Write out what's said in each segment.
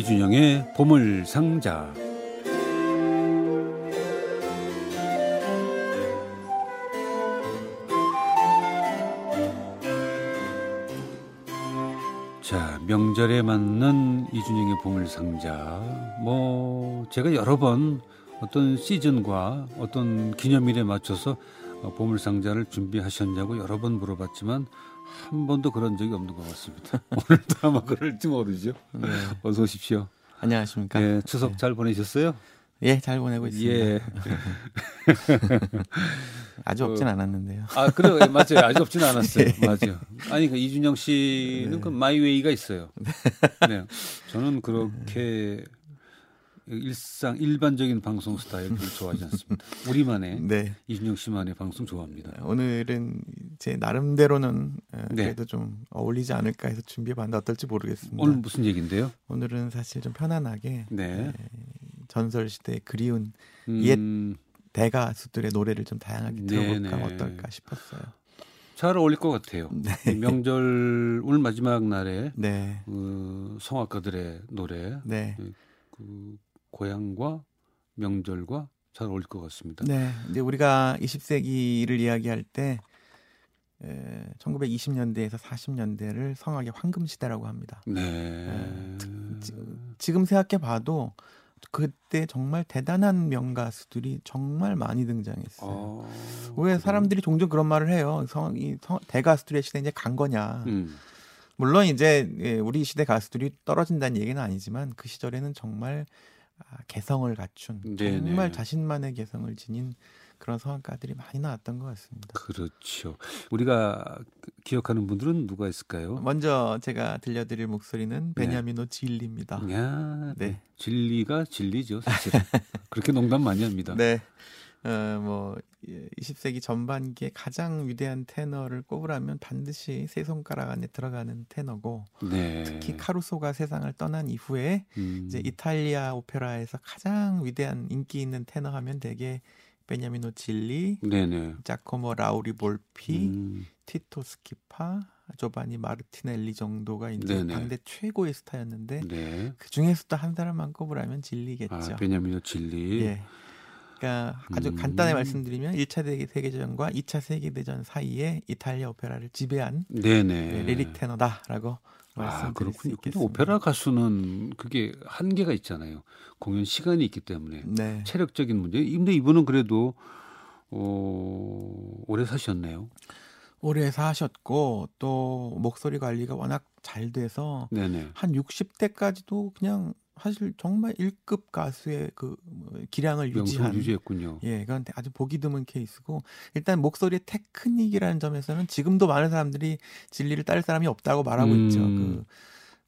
이준영의 보물상자. 자 명절에 맞는 이준영의 보물상자. 뭐 제가 여러 번 어떤 시즌과 어떤 기념일에 맞춰서 보물상자를 준비하셨냐고 여러 번 물어봤지만 한 번도 그런 적이 없는 것 같습니다. 오늘도 아마 그럴지 모르죠. 네. 어서 오십시오. 안녕하십니까. 예, 추석 네. 잘 보내셨어요? 예, 잘 보내고 있습니다. 예. 아주 없진 어, 않았는데요. 아, 그래요. 예, 맞아요. 아주 없진 않았어요. 예. 맞아요. 아니, 그 이준영 씨는 네. 그 마이웨이가 있어요. 네. 저는 그렇게 일상 일반적인 방송 스타일을 좋아하지 않습니다. 우리만의 네. 이준영 씨만의 방송 좋아합니다. 오늘은 제 나름대로는 어, 네. 그래도 좀 어울리지 않을까 해서 준비해봤는데 어떨지 모르겠습니다. 오늘 무슨 얘기인데요? 오늘은 사실 좀 편안하게 네. 전설 시대의 그리운 음... 옛 대가수들의 노래를 좀 다양하게 들어볼까 네네. 어떨까 싶었어요. 잘 어울릴 것 같아요. 네. 명절 오늘 마지막 날에 네. 그 성악가들의 노래, 네. 그 고향과 명절과 잘 어울릴 것 같습니다. 네. 이제 우리가 20세기를 이야기할 때 에, 1920년대에서 40년대를 성악의 황금 시대라고 합니다. 네. 에, 지 금 생각해 봐도 그때 정말 대단한 명가수들이 정말 많이 등장했어요. 어, 왜 사람들이 종종 그런 말을 해요. 성, 이 성, 대가수들의 시대 이제 간 거냐. 음. 물론 이제 예, 우리 시대 가수들이 떨어진다는 얘기는 아니지만 그 시절에는 정말 아, 개성을 갖춘 네네. 정말 자신만의 개성을 지닌 그런 성악가들이 많이 나왔던 것 같습니다. 그렇죠. 우리가 기억하는 분들은 누가 있을까요? 먼저 제가 들려드릴 목소리는 네. 베냐미노 진리입니다. 야, 네. 네. 진리가 진리죠, 사실. 그렇게 농담 많이 합니다. 네. 어, 뭐 20세기 전반기에 가장 위대한 테너를 꼽으라면 반드시 세 손가락 안에 들어가는 테너고 네. 특히 카루소가 세상을 떠난 이후에 음. 이제 이탈리아 오페라에서 가장 위대한 인기 있는 테너 하면 되게 베냐미노 질리, 네네. 자코모 라우리 볼피, 음. 티토 스키파, 조바니 마르티넬리 정도가 이제 네네. 당대 최고의 스타였는데 네. 그 중에서도 한 사람만 꼽으라면 질리겠죠. 아, 베냐미노 질리. 예. 그러니까 아주 음. 간단히 말씀드리면 1차 세계대전과 2차 세계대전 사이에 이탈리아 오페라를 지배한 네네. lyric 테너다라고 아, 그렇군요. 근데 오페라 가수는 그게 한계가 있잖아요. 공연 시간이 있기 때문에 네. 체력적인 문제. 근데 이분은 그래도 어, 오래 사셨네요. 오래 사셨고 또 목소리 관리가 워낙 잘 돼서 네네. 한 60대까지도 그냥 사실 정말 1급 가수의 그뭐 기량을 유지한 유지했군요. 예, 그건 아주 보기 드문 케이스고 일단 목소리의 테크닉이라는 점에서는 지금도 많은 사람들이 진리를 따를 사람이 없다고 말하고 음. 있죠. 그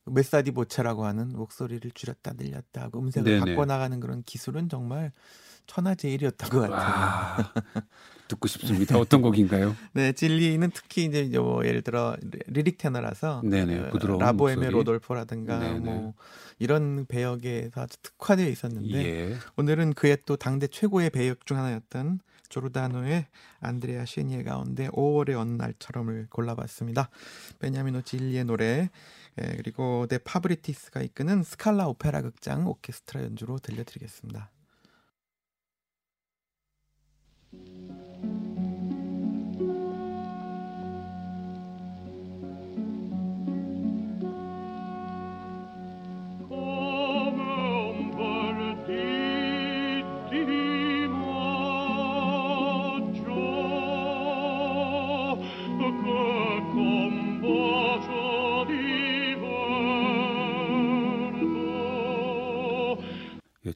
messa di voce라고 하는 목소리를 줄였다 늘렸다 하고 음색을 네네. 바꿔 나가는 그런 기술은 정말 천하제일이었던 것 같아요. 듣고 싶습니다. 어떤 곡인가요? 네, 질리는 특히 이제 뭐 예를 들어 lyric 테너라서 네네, 그 부드러운 라보엠의 로돌포라든가 네네. 뭐 이런 배역에서 아주 특화되어 있었는데 예. 오늘은 그의 또 당대 최고의 배역 중 하나였던 조르다노의 안드레아 쉐니에 가운데 5월의 어느 날처럼을 골라봤습니다. 베냐미노 질리의 노래 예, 그리고 데 파브리티스가 이끄는 스칼라 오페라 극장 오케스트라 연주로 들려드리겠습니다.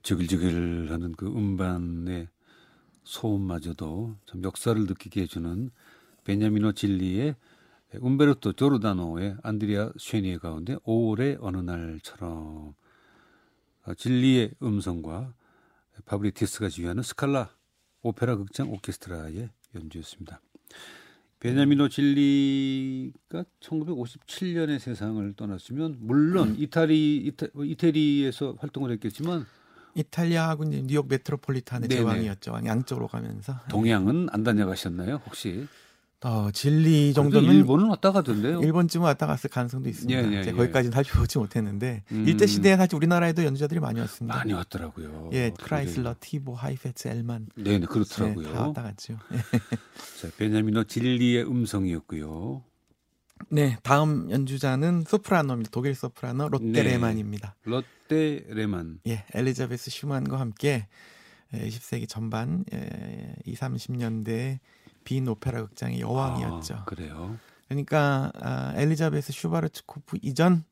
지글지글하는 그 음반의 소음마저도 참 역사를 느끼게 해주는 베냐미노 질리의 움베르토 조르다노의 안드레아 쉐니에 가운데 5월의 어느 날처럼 아, 질리의 음성과 파브리티스가 지휘하는 스칼라 오페라 극장 오케스트라의 연주였습니다. 베냐미노 질리가 1957년에 세상을 떠났으면 물론 이탈리 이타, 이태리에서 활동을 했겠지만 이탈리아 하고 이제 뉴욕 메트로폴리탄의 네네. 제왕이었죠. 양쪽으로 가면서. 동양은 안 다녀가셨나요, 혹시? 어, 질리 정도는 일본은 왔다 가던데요. 일본쯤 왔다 갔을 가능성도 있습니다. 예, 예, 예. 거기까지는 살펴보지 못했는데 음. 일제 시대에 사실 우리나라에도 연주자들이 많이 왔습니다. 많이 왔더라고요. 예, 크라이슬러, 티보, 하이페츠, 엘만. 네, 네 그렇더라고요. 네, 다 왔다 갔죠. 자, 베냐미노 질리의 음성이었고요. 네, 다음 연주자는 소프라노입니다. 독일 소프라노 롯데 네. 레만입니다. 롯데 레만. 예, 엘리자베스 슈만과 함께 20세기 전반 2, 30년대 빈 오페라 극장의 여왕이었죠. 아, 그래요. 그러니까 아, 엘리자베스 슈바르츠코프 이전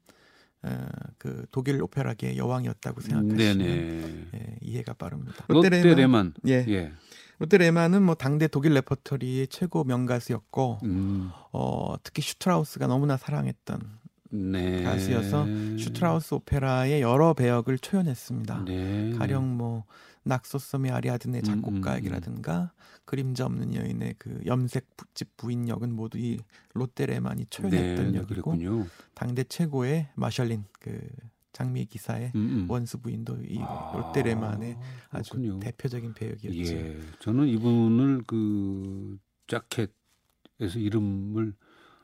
어, 그 독일 오페라계의 여왕이었다고 생각하시면 네네. 예, 이해가 빠릅니다. 롯데 레만. 예. 예. 롯데 레만은 뭐 당대 독일 레퍼토리의 최고 명가수였고 음, 어, 특히 슈트라우스가 너무나 사랑했던 네. 가수여서 슈트라우스 오페라의 여러 배역을 초연했습니다. 네. 가령 뭐 낙소스섬의 아리아드네 음, 작곡가역이라든가 그림자 없는 여인의 그 염색 집 부인 역은 모두 이 롯데 레만이 초연했던 네, 역이고 그랬군요. 당대 최고의 Marschallin 그 장미 기사의 음, 음. 원수 부인도 이 아, 롯데 레만의 아주 그렇군요. 대표적인 배역이었죠. 예. 저는 이분을 그 자켓에서 이름을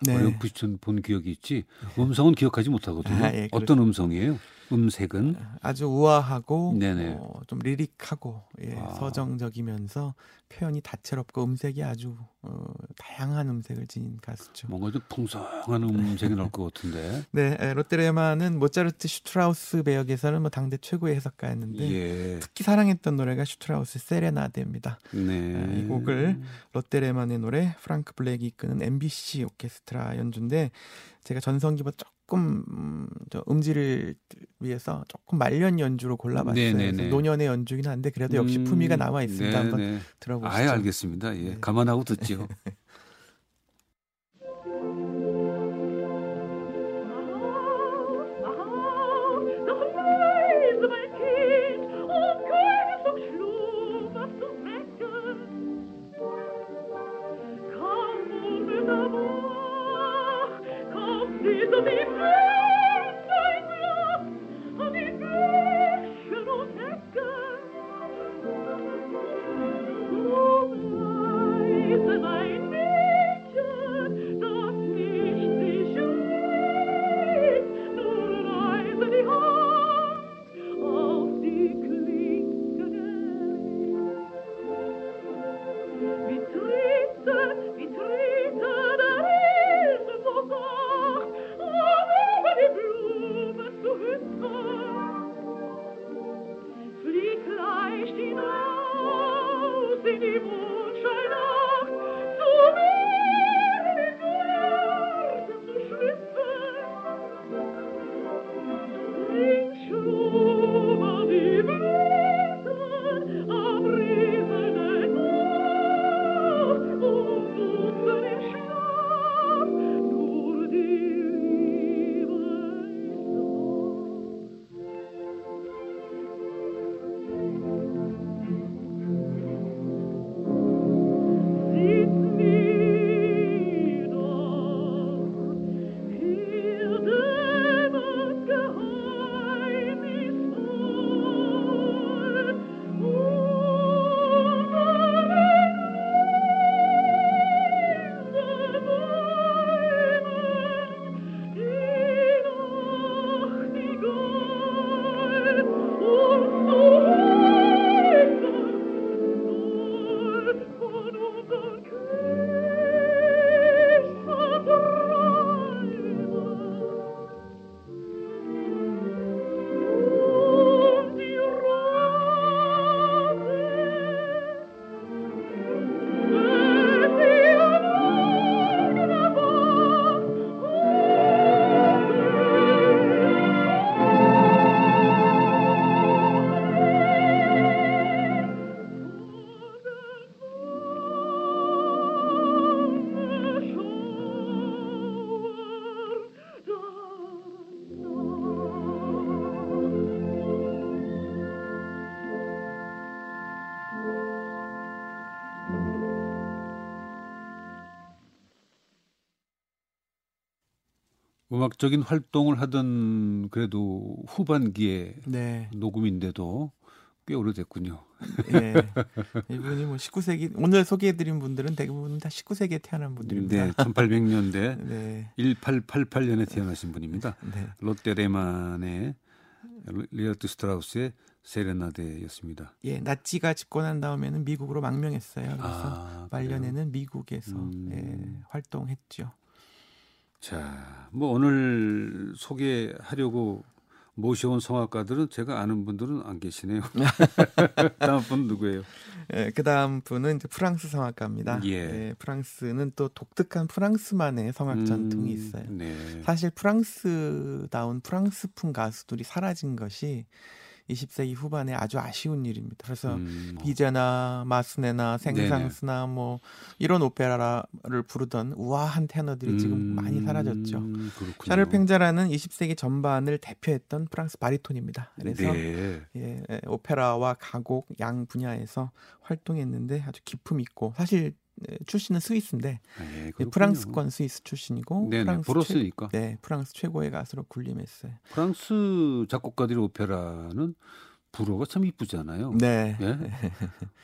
네. 어렴풋이 본 기억이 있지 음성은 기억하지 못하거든요. 아, 예, 어떤 음성이에요? 음색은 아주 우아하고. 어, 좀 lyric하고 예, 아. 서정적이면서 표현이 다채롭고 음색이 아주 어, 다양한 음색을 지닌 가수죠. 뭔가 좀 풍성한 음색이 나올 것 같은데. 네, 에, 롯데 레만은 모차르트 슈트라우스 배역에서는 뭐 당대 최고의 해석가였는데 예. 특히 사랑했던 노래가 슈트라우스 세레나데입니다. 네. 아, 이 곡을 롯데레만의 노래 프랑크 블랙이 이끄는 MBC 오케스트라 연주인데 제가 전성기보다 조금 음, 저 음질을 위해서 조금 말년 연주로 골라봤어요. 네네네. 그래서 노년의 연주긴 한데 그래도 역시 음, 품위가 남아 있습니다. 한번 네네. 들어보시죠. 아예 알겠습니다. 예. 네. 감안하고 듣지 요. 음악적인 활동을 하던 그래도 후반기에 네. 녹음인데도 꽤 오래됐군요. 예. 이분이 뭐 19세기 오늘 소개해드린 분들은 대부분 다 19세기에 태어난 분들입니다. 네, 1800년대 네. 1888년에 태어나신 분입니다. 네. 로테 레만의 리하르트 슈트라우스의 세레나데였습니다. 예, 나치가 집권한 다음에는 미국으로 망명했어요. 그래서 아, 말년에는 미국에서 음. 예, 활동했죠. 자, 뭐 오늘 소개하려고 모셔온 성악가들은 제가 아는 분들은 안 계시네요. 다음 분 누구예요? 예, 그 다음 분은 이제 프랑스 성악가입니다. 예. 프랑스는 또 독특한 프랑스만의 성악 전통이 음, 있어요. 네. 사실 프랑스다운 프랑스풍 가수들이 사라진 것이 20세기 후반에 아주 아쉬운 일입니다. 그래서 음, 비제나 마스네나 생상스나 뭐 이런 오페라를 부르던 우아한 테너들이 지금 음, 많이 사라졌죠. 그렇군요. 샤를 팽자라는 20세기 전반을 대표했던 프랑스 바리톤입니다. 그래서 네. 예, 예, 오페라와 가곡 양 분야에서 활동했는데 아주 기품 있고 사실 예, 출신은 스위스인데 예, 예. 프랑스권 스위스 출신이고 네네, 프랑스 최, 불었으니까. 네, 프랑스 최고의 가수로 군림했어요. 프랑스 작곡가들의 오페라는 불어가 참 이쁘잖아요. 네. 예?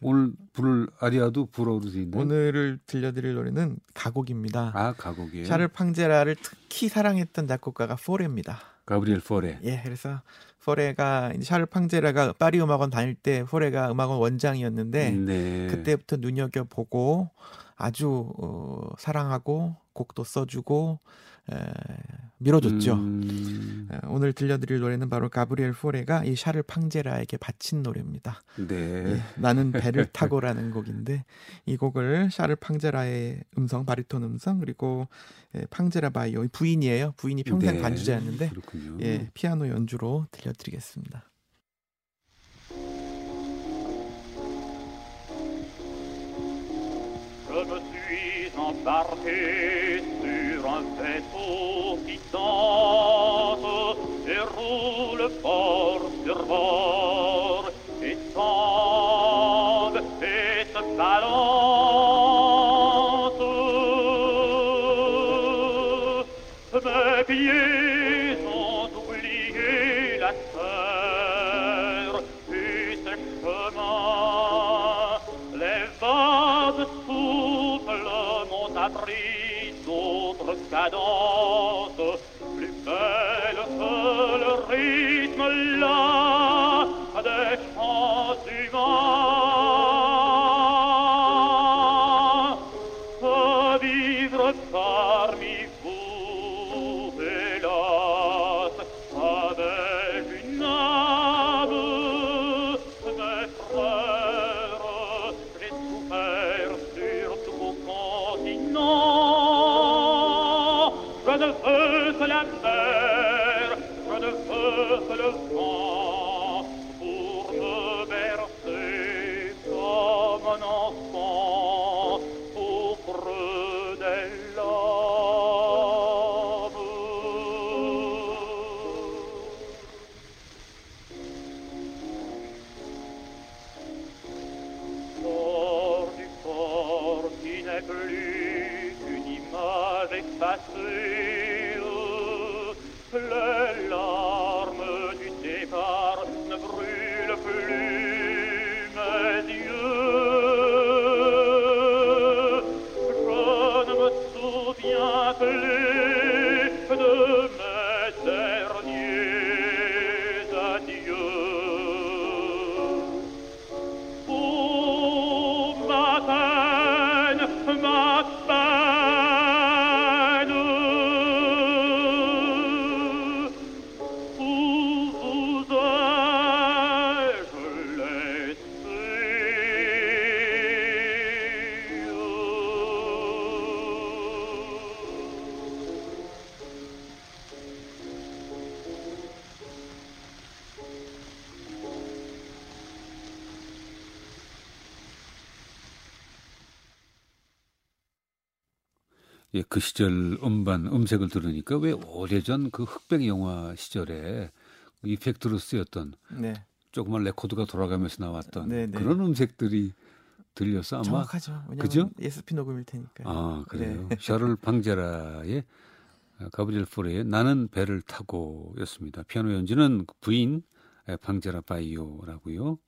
오늘 부를 아리아도 불어로 돼 있는 오늘 들려드릴 노래는 가곡입니다. 아 가곡이에요. 샤를 팡제라를 특히 사랑했던 작곡가가 포레입니다. 가브리엘 포레. 예, 그래서 포레가 샤를 팡제라가 파리 음악원 다닐 때 포레가 음악원 원장이었는데 네. 그때부터 눈여겨 보고 아주 어, 사랑하고 곡도 써주고 에, 밀어줬죠. 음, 에, 오늘 들려드릴 노래는 바로 가브리엘 포레가 이 샤를 팡제라에게 바친 노래입니다. 네. 예, 나는 배를 타고라는 곡인데 이 곡을 샤를 팡제라의 음성 바리톤 음성 그리고 예, 팡제라 바이오 부인이에요. 부인이 평생 네. 반주자였는데 그렇군요. 예, 피아노 연주로 들려드리겠습니다. un faisceau qui tente et roule fort sur moi. 예, 그 시절 음반 음색을 들으니까 왜 오래전 그 흑백 영화 시절에 그 effect로 쓰였던 네, 조그만 레코드가 돌아가면서 나왔던 네, 네. 그런 음색들이 들려서 아마 정확하죠. 그죠? SP 녹음일 테니까요. 아 그래요. 네. 샤를 팡제라의 가브리엘 포레의 나는 배를 타고였습니다. 피아노 연주는 부인 팡제라 바이요라고요.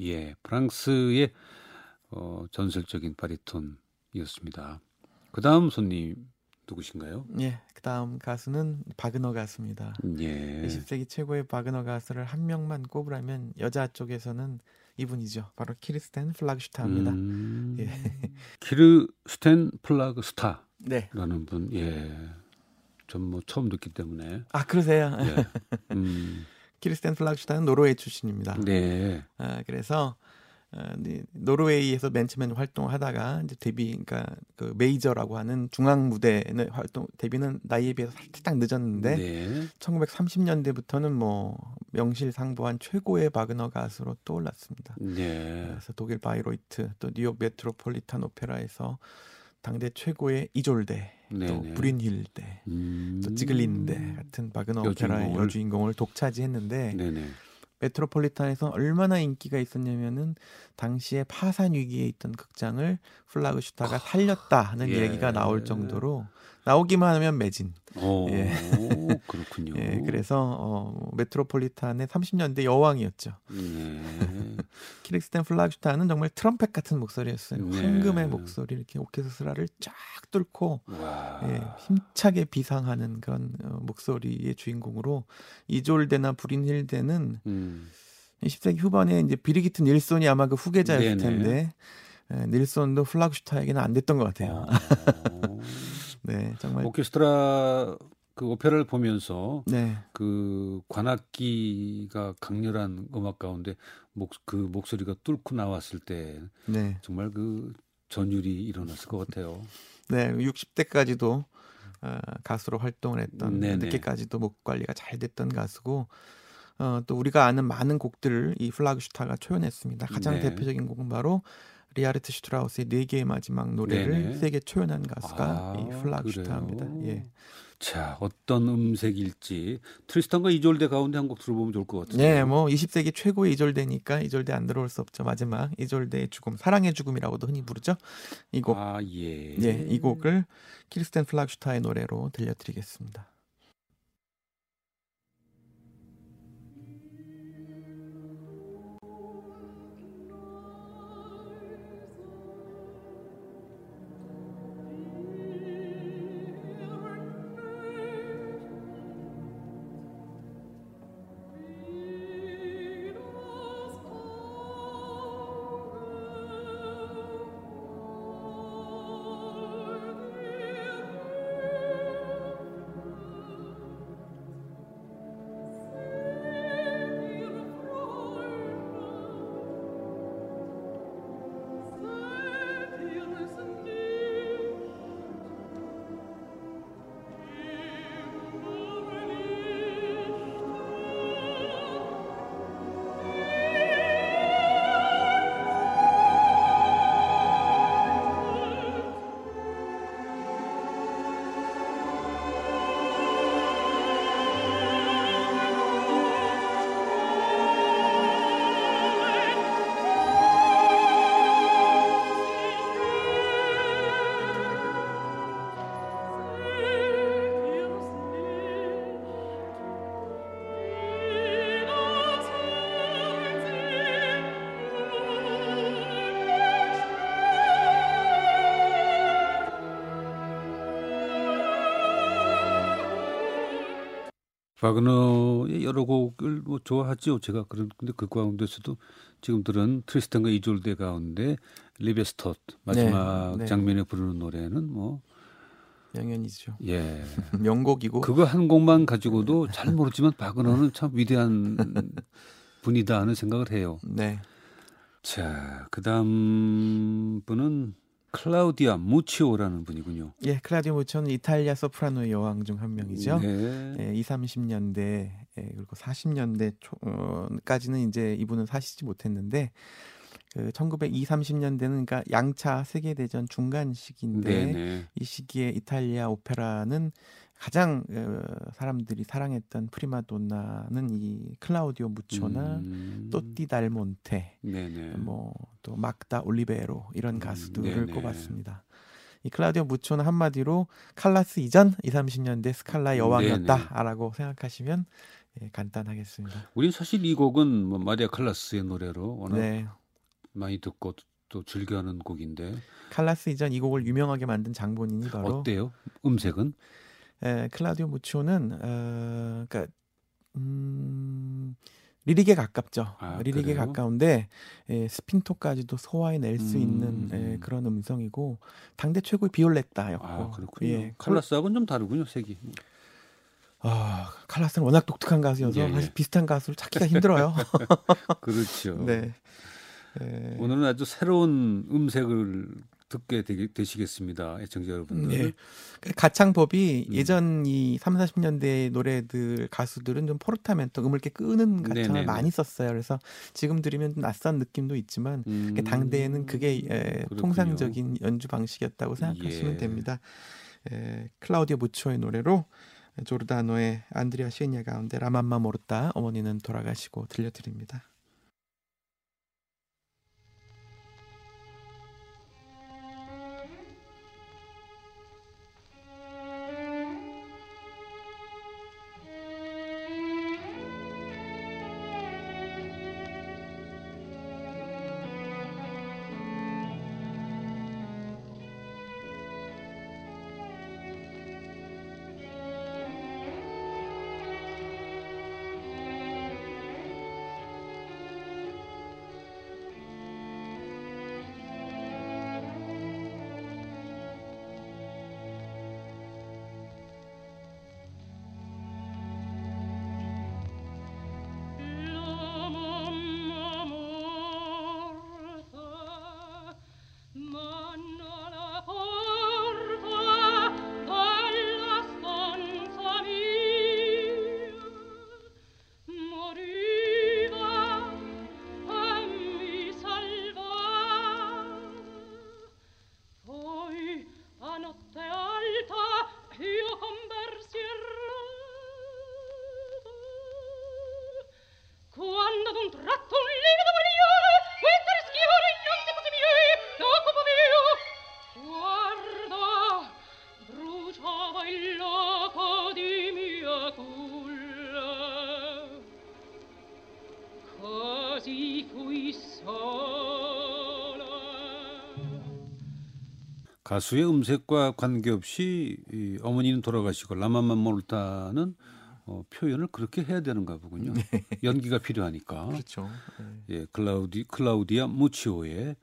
예, 프랑스의 어, 전설적인 바리톤이었습니다. 그 다음 손님 누구신가요? 예, 그 다음 가수는 바그너 가수입니다. 예. 20세기 최고의 바그너 가수를 한 명만 꼽으라면 여자 쪽에서는 이분이죠. 바로 키르스텐 플라그스타트입니다. 음, 예. 키르스텐 플라그스타트라는 네. 분, 예. 전 뭐 처음 듣기 때문에. 아 그러세요? 예. 음. 키르스텐 플라그스타트는 노르웨이 출신입니다. 네. 아 그래서 어, 노르웨이에서 맨 처음에 활동하다가 이제 데뷔, 그러니까 그 메이저라고 하는 중앙 무대는 활동 데뷔는 나이에 비해서 살짝 늦었는데 네. 1930년대부터는 뭐 명실상부한 최고의 바그너 가수로 떠올랐습니다. 네. 그래서 독일 바이로이트 또 뉴욕 메트로폴리탄 오페라에서 당대 최고의 이졸데 네네. 또 브륀힐데 음... 또 지글린데 같은 바그너 오페라의 여주인공을 독차지했는데 네네. 메트로폴리탄에서 얼마나 인기가 있었냐면은 당시에 파산 위기에 있던 극장을 플라그스타트가 살렸다는 예. 얘기가 나올 정도로 나오기만 하면 매진. 오, 예. 그렇군요. 예, 그래서 어, 메트로폴리탄의 30년대 여왕이었죠. 네. 키르스텐 플라그스타트는 정말 트럼펫 같은 목소리였어요. 네. 황금의 목소리 이렇게 오케스트라를 쫙 뚫고 예, 힘차게 비상하는 그런 어, 목소리의 주인공으로 이졸데나 브린힐데는 음. 20세기 후반에 이제 비리기트 닐손이 아마 그 후계자였을 네네. 텐데 예, 닐손도 플라그슈타에게는 안 됐던 것 같아요. 어. 네, 정말 오케스트라 그 오페라를 보면서 네. 그 관악기가 강렬한 음악 가운데 목 그 목소리가 뚫고 나왔을 때 네. 정말 그 전율이 일어났을 것 같아요. 네, 60대까지도 어, 가수로 활동을 했던 네네. 늦게까지도 목 관리가 잘 됐던 가수고 어, 또 우리가 아는 많은 곡들을 이 플라그스타트가 초연했습니다. 가장 네. 대표적인 곡은 바로 리하르트 슈트라우스의 네 개의 마지막 노래를 세계 초연한 가수가 아, 이 플라그스타트입니다. 예. 자, 어떤 음색일지 트리스탄과 이졸데 가운데 한 곡 들어보면 좋을 것 같아요. 네, 뭐 20세기 최고의 이졸데니까 이졸데 안 들어볼 수 없죠. 마지막 이졸데의 죽음, 사랑의 죽음이라고도 흔히 부르죠. 이 곡. 아, 예. 예, 이 곡을 키르스텐 플라그슈타의 노래로 들려드리겠습니다. 바그너의 여러 곡을 뭐 좋아하죠. 제가 그런 근데 그 가운데서도 지금 들은 트리스탄과 이졸데 가운데 리베스텟 마지막 네, 네. 장면에 부르는 노래는 뭐 명연이죠. 예. 명곡이고 그거 한 곡만 가지고도 잘 모르지만 바그너는 참 위대한 분이다 하는 생각을 해요. 네. 자, 그다음 분은 클라우디아 무치오라는 분이군요. 예, 클라우디아 무치오는 이탈리아 소프라노 여왕 중 한 명이죠. 네. 예, 2, 30년대 예, 그리고 40년대 초까지는 어, 이제 이분은 사시지 못했는데 그 1920, 30년대는 그러니까 양차 세계 대전 중간 시기인데 네네. 이 시기에 이탈리아 오페라는 가장 어, 사람들이 사랑했던 프리마돈나는 이 클라우디오 무초나 음. 또띠 달몬테, 뭐또 막다 올리베로 이런 음, 가수들을 음, 꼽았습니다. 이 클라우디오 무초는 한마디로 칼라스 이전 2, 30년대 스칼라 여왕이었다라고 생각하시면 예, 간단하겠습니다. 우린 사실 이 곡은 뭐 마리아 칼라스의 노래로 워낙 네. 많이 듣고 또 즐겨하는 곡인데 칼라스 이전 이 곡을 유명하게 만든 장본인이 바로 어때요? 음색은? 에, 클라우디오 무치오는 어, 그러니까 음, 리릭에 가깝죠. 아, 리릭에 그래요? 가까운데 에, 스핀토까지도 소화해낼 수 음, 있는 에, 음. 그런 음성이고 당대 최고의 비올레타였고 아 그렇군요. 예, 칼라스하고는 좀 다르군요 색이. 아, 칼라스는 워낙 독특한 가수여서 예, 예. 사실 비슷한 가수를 찾기가 힘들어요. 그렇죠. 네. 에, 오늘은 아주 새로운 음색을 듣게 되, 되시겠습니다, 애청자 여러분들. 네. 그 가창법이 음. 예전 이 3, 40년대 노래들 가수들은 좀 포르타멘토 음을 이렇게 끄는 가창을 네네네. 많이 썼어요. 그래서 지금 들으면 좀 낯선 느낌도 있지만 음, 그 당대에는 그게 에, 그렇군요. 통상적인 연주 방식이었다고 생각하시면 예. 됩니다. 에, 클라우디오 무초의 노래로 조르다노의 안드레아 시에니아 가운데 라맘마 모르타 어머니는 돌아가시고 들려드립니다. 가수의 음색과 관계없이 이 어머니는 돌아가시고 라마만 모르타는 어, 표현을 그렇게 해야 되는가 보군요. 연기가 필요하니까. 그렇죠. 예. 예, 클라우디 클라우디아 무치오의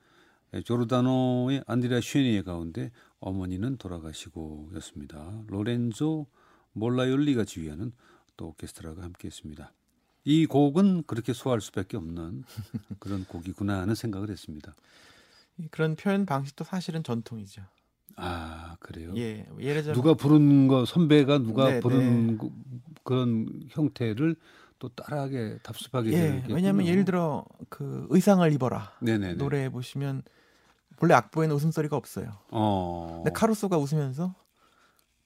예, 조르다노의 안드레아 슈에니의 가운데 어머니는 돌아가시고였습니다. 로렌조 몰라이올리가 지휘하는 또 오케스트라가 함께했습니다. 이 곡은 그렇게 소화할 수밖에 없는 그런 곡이구나 하는 생각을 했습니다. 이 그런 표현 방식도 사실은 전통이죠. 아 그래요? 예, 예를 들어 누가 부른 거 선배가 누가 네, 부른 그- 그런 형태를 또 따라하게 답습하게 예. 왜냐하면 예를 들어 그 의상을 입어라 네네네. 노래 보시면 본래 악보에는 웃음소리가 없어요. 어 근데 카루소가 웃으면서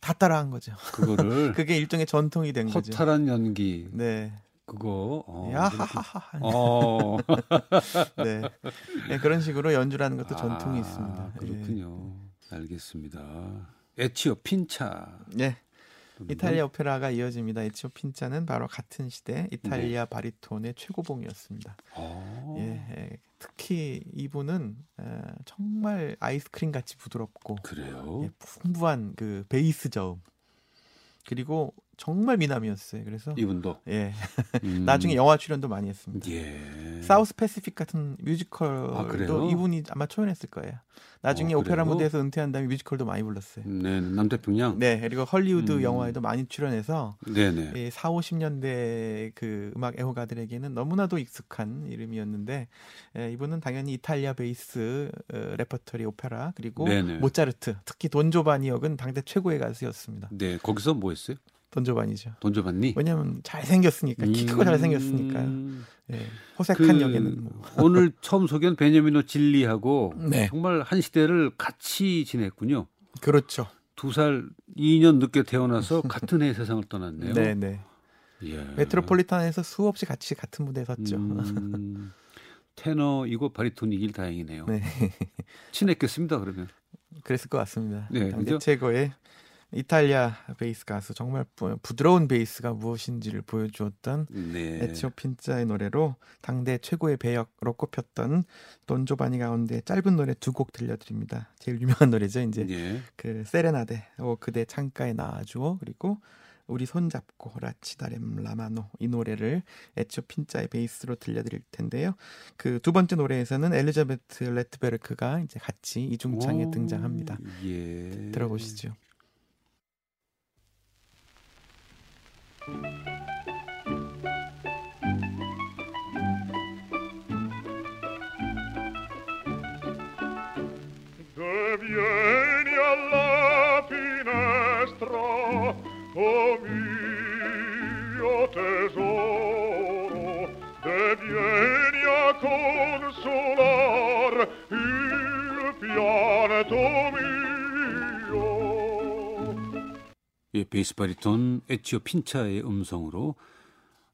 다 따라한 거죠. 그거를 그게 일종의 전통이 된 거죠. 허탈한 연기 네, 그거 어, 야하하하. 어. 네. 네, 그런 식으로 연주라는 것도 전통이 아, 있습니다. 그렇군요. 알겠습니다. 에치오 핀차. 예. 네. 이탈리아 오페라가 이어집니다. 에치오 핀자는 바로 같은 시대 이탈리아 네. 바리톤의 최고봉이었습니다. 어. 예, 예. 특히 이분은 어, 정말 아이스크림 같이 부드럽고 그래요. 예, 풍부한 그 베이스 저음 그리고 정말 미남이었어요. 그래서 이분도 예 음. 나중에 영화 출연도 많이 했습니다. 예. South Pacific 같은 뮤지컬도 아? 이분이 아마 초연했을 거예요. 나중에 어, 오페라? 무대에서 은퇴한 다음에 뮤지컬도 많이 불렀어요. 네, 남태평양. 네, 그리고 헐리우드 음. 영화에도 많이 출연해서 네네. 예, 4, 50년대 그 음악 애호가들에게는 너무나도 익숙한 이름이었는데 예, 이분은 당연히 이탈리아 베이스 어, 레퍼토리 오페라 그리고 네네. 모차르트 특히 돈 조바니 역은 당대 최고의 가수였습니다. 네, 거기서 뭐 했어요? 돈조바니죠. 돈 줘봤니? 왜냐하면 잘 생겼으니까 키 크고. 음. 예, 호색한 그 역에는 뭐. 오늘 처음 소개한 베냐미노 진리하고 네. 정말 한 시대를 같이 지냈군요. 그렇죠. 두 살, 2년 늦게 태어나서 같은 해 세상을 떠났네요. 네, 네. 예. 메트로폴리탄에서 수없이 같이 같은 무대에 섰죠. 음, 테너이고 바리톤이길 다행이네요. 네. 친했겠습니다. 그러면. 그랬을 것 같습니다. 네, 당대 그죠? 최고의 이탈리아 베이스 가수 정말 부드러운 베이스가 무엇인지를 보여주었던 네. 에치오 핀자의 노래로 당대 최고의 배역으로 꼽혔던 돈조바니 가운데 짧은 노래 두 곡 들려드립니다. 제일 유명한 노래죠. 이제 네. 그 세레나데, 오 그대 창가에 나와주어 그리고 우리 손잡고 Là ci darem la mano 이 노래를 에치오 핀자의 베이스로 들려드릴 텐데요. 그 두 번째 노래에서는 엘리자베트 레트베르크가 이제 같이 이중창에 오, 등장합니다. 예. 들어보시죠. vieni alla finestra, o mio tesoro, e vieni a consolar il pianto mio. 예, 베이스 바리톤 에치오 핀차의 음성으로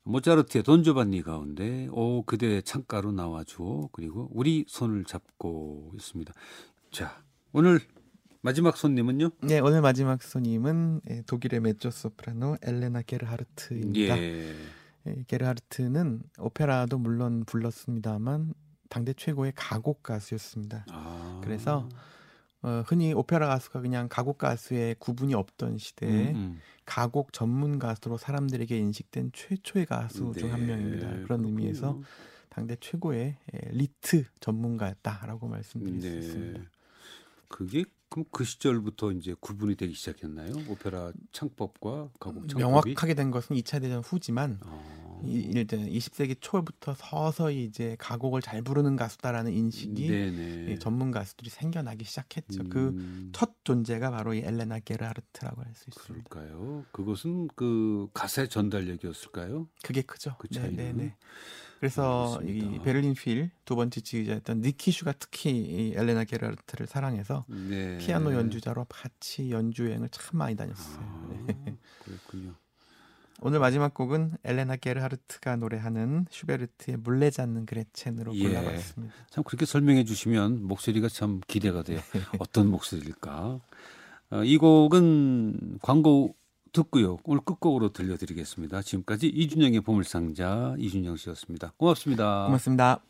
모차르트의 돈조반니 가운데 오 그대 창가로 나와주어 그리고 우리 손을 잡고 있습니다. 자 오늘 마지막 손님은요? 네 오늘 마지막 손님은 예, 독일의 메조 소프라노 엘레나 게르하르트입니다. 예. 예, 게르하르트는 오페라도 물론 불렀습니다만 당대 최고의 가곡 가수였습니다. 아. 그래서 어, 흔히 오페라 가수가 그냥 가곡 가수의 구분이 없던 시대에 음, 음. 가곡 전문 가수로 사람들에게 인식된 최초의 가수 네, 중 한 명입니다. 그런 그렇군요. 의미에서 당대 최고의 예, 리트 전문가였다라고 말씀드릴 네. 수 있습니다. 그게 그럼 그 시절부터 이제 구분이 되기 시작했나요? 오페라 창법과 가곡 창법이 명확하게 된 것은 2차 대전 후지만 어. 이제 20세기 초부터 서서히 이제 가곡을 잘 부르는 가수다라는 인식이 이 전문 가수들이 생겨나기 시작했죠. 그 음. 그첫 존재가 바로 이 엘레나 게르하르트라고 할 수 있습니다. 그럴까요? 그것은 그 가세 전달력이었을까요? 그게 크죠. 그 차이는. 네네. 그래서 알겠습니다. 이 베를린 필 두 번째 지휘자였던 니키슈가 특히 이 엘레나 게르하르트를 사랑해서 네. 피아노 연주자로 같이 연주 여행을 참 많이 다녔어요. 아, 그렇군요. 오늘 마지막 곡은 엘레나 게르하르트가 노래하는 슈베르트의 물레 잡는 그레첸으로 예. 골라봤습니다. 참 그렇게 설명해 주시면 목소리가 참 기대가 돼요. 어떤 목소리일까? 어, 이 곡은 광고 듣고요. 오늘 끝곡으로 들려드리겠습니다. 지금까지 이준영의 보물상자 이준영 씨였습니다. 고맙습니다. 고맙습니다.